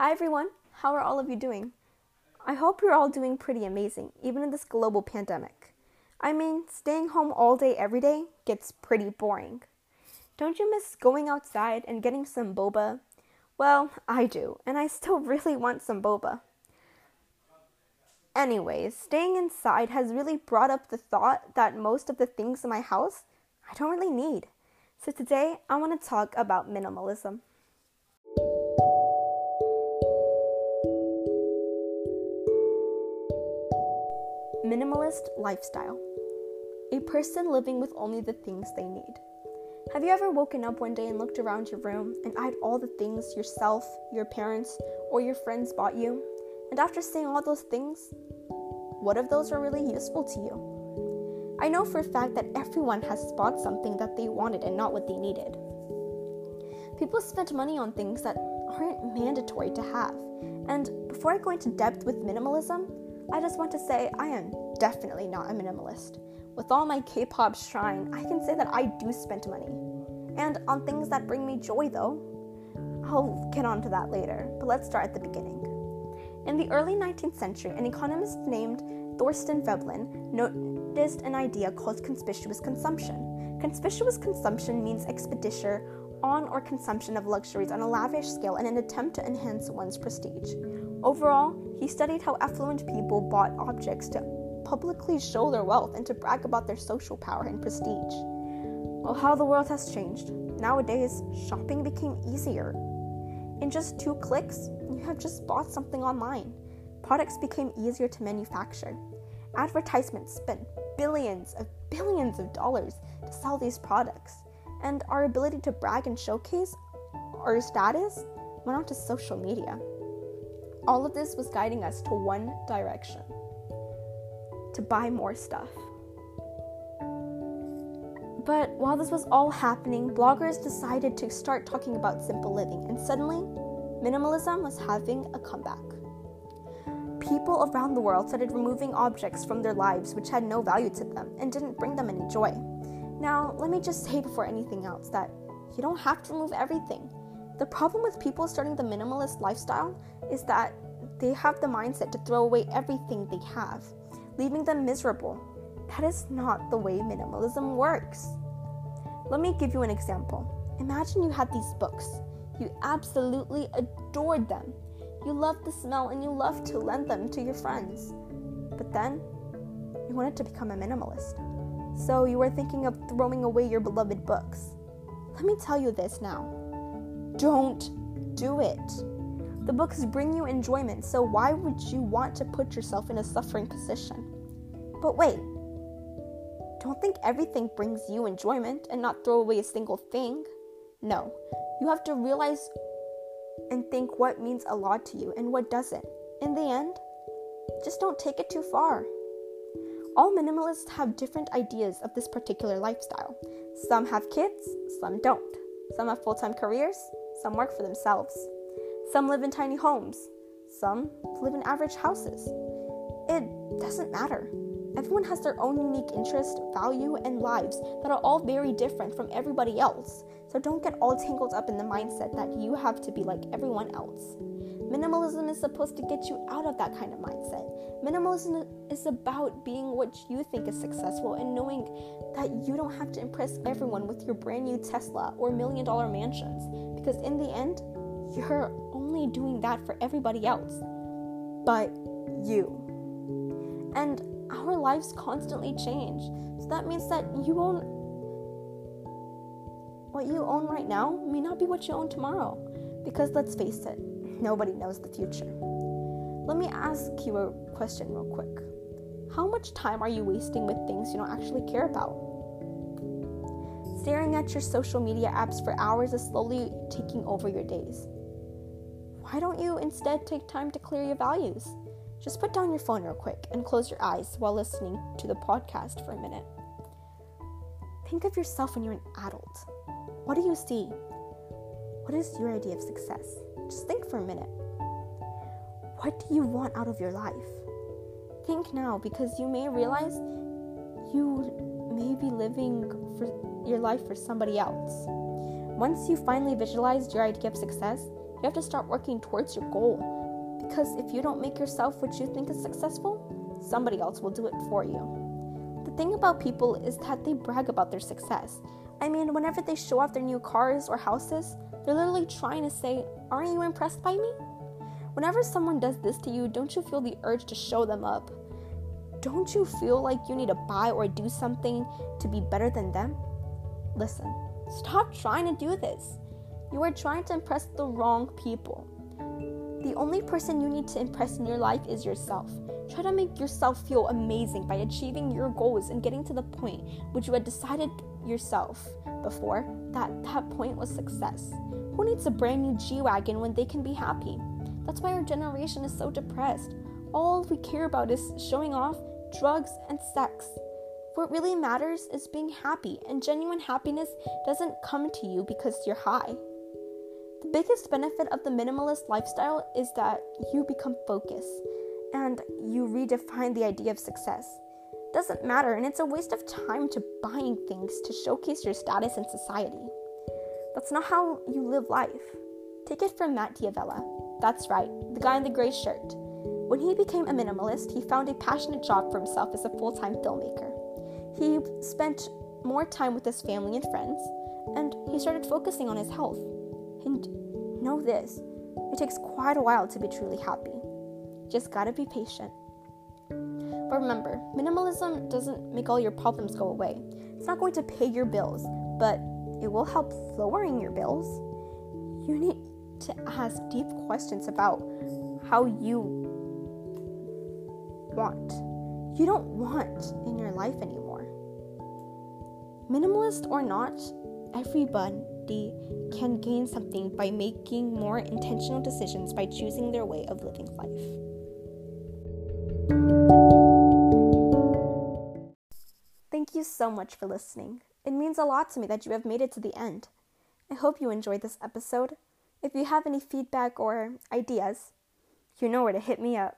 Hi everyone, how are all of you doing? I hope you're all doing pretty amazing, even in this global pandemic. I mean, staying home all day every day gets pretty boring. Don't you miss going outside and getting some boba? Well, I do, and I still really want some boba. Anyways, staying inside has really brought up the thought that most of the things in my house I don't really need. So today I want to talk about minimalism. Minimalist lifestyle. A person living with only the things they need. Have you ever woken up one day and looked around your room and eyed all the things yourself, your parents, or your friends bought you? And after seeing all those things, what of those are really useful to you? I know for a fact that everyone has bought something that they wanted and not what they needed. People spent money on things that aren't mandatory to have. And before I go into depth with minimalism, I just want to say I am definitely not a minimalist. With all my K pop shrine, I can say that I do spend money. And on things that bring me joy, though. I'll get on to that later, but let's start at the beginning. In the early 19th century, an economist named Thorstein Veblen noticed an idea called conspicuous consumption. Conspicuous consumption means expenditure on or consumption of luxuries on a lavish scale in an attempt to enhance one's prestige. Overall, he studied how affluent people bought objects to publicly show their wealth and to brag about their social power and prestige. Well, how the world has changed. Nowadays, shopping became easier. In just two clicks, you have just bought something online. Products became easier to manufacture. Advertisements spent billions of billions of dollars to sell these products, and our ability to brag and showcase our status went on to social media. All of this was guiding us to one direction to buy more stuff. But while this was all happening, bloggers decided to start talking about simple living, and suddenly, minimalism was having a comeback. People around the world started removing objects from their lives which had no value to them and didn't bring them any joy. Now, let me just say before anything else that you don't have to remove everything. The problem with people starting the minimalist lifestyle is that they have the mindset to throw away everything they have, leaving them miserable. That is not the way minimalism works. Let me give you an example. Imagine you had these books. You absolutely adored them. You loved the smell and you loved to lend them to your friends. But then, you wanted to become a minimalist. So you were thinking of throwing away your beloved books. Let me tell you this now don't do it. The books bring you enjoyment, so why would you want to put yourself in a suffering position? But wait, don't think everything brings you enjoyment and not throw away a single thing. No, you have to realize and think what means a lot to you and what doesn't. In the end, just don't take it too far. All minimalists have different ideas of this particular lifestyle. Some have kids, some don't. Some have full time careers, some work for themselves. Some live in tiny homes, some live in average houses. It doesn't matter. Everyone has their own unique interest, value, and lives that are all very different from everybody else. So don't get all tangled up in the mindset that you have to be like everyone else. Minimalism is supposed to get you out of that kind of mindset. Minimalism is about being what you think is successful and knowing that you don't have to impress everyone with your brand new Tesla or million dollar mansions because in the end, you're only doing that for everybody else but you. And our lives constantly change. So that means that you own what you own right now may not be what you own tomorrow. Because let's face it, nobody knows the future. Let me ask you a question real quick. How much time are you wasting with things you don't actually care about? Staring at your social media apps for hours is slowly taking over your days. Why don't you instead take time to clear your values? Just put down your phone real quick and close your eyes while listening to the podcast for a minute. Think of yourself when you're an adult. What do you see? What is your idea of success? Just think for a minute. What do you want out of your life? Think now because you may realize you may be living for your life for somebody else. Once you finally visualized your idea of success, You have to start working towards your goal. Because if you don't make yourself what you think is successful, somebody else will do it for you. The thing about people is that they brag about their success. I mean, whenever they show off their new cars or houses, they're literally trying to say, Aren't you impressed by me? Whenever someone does this to you, don't you feel the urge to show them up? Don't you feel like you need to buy or do something to be better than them? Listen, stop trying to do this. You are trying to impress the wrong people. The only person you need to impress in your life is yourself. Try to make yourself feel amazing by achieving your goals and getting to the point which you had decided yourself before that that point was success. Who needs a brand new G Wagon when they can be happy? That's why our generation is so depressed. All we care about is showing off, drugs, and sex. What really matters is being happy, and genuine happiness doesn't come to you because you're high. The biggest benefit of the minimalist lifestyle is that you become focused and you redefine the idea of success. Doesn't matter, and it's a waste of time to buying things to showcase your status in society. That's not how you live life. Take it from Matt D'Avella. That's right, the guy in the gray shirt. When he became a minimalist, he found a passionate job for himself as a full time filmmaker. He spent more time with his family and friends, and he started focusing on his health. And know this it takes quite a while to be truly happy. Just gotta be patient. But remember, minimalism doesn't make all your problems go away. It's not going to pay your bills, but it will help lowering your bills. You need to ask deep questions about how you want. You don't want in your life anymore. Minimalist or not, everybody can gain something by making more intentional decisions by choosing their way of living life. Thank you so much for listening. It means a lot to me that you have made it to the end. I hope you enjoyed this episode. If you have any feedback or ideas, you know where to hit me up.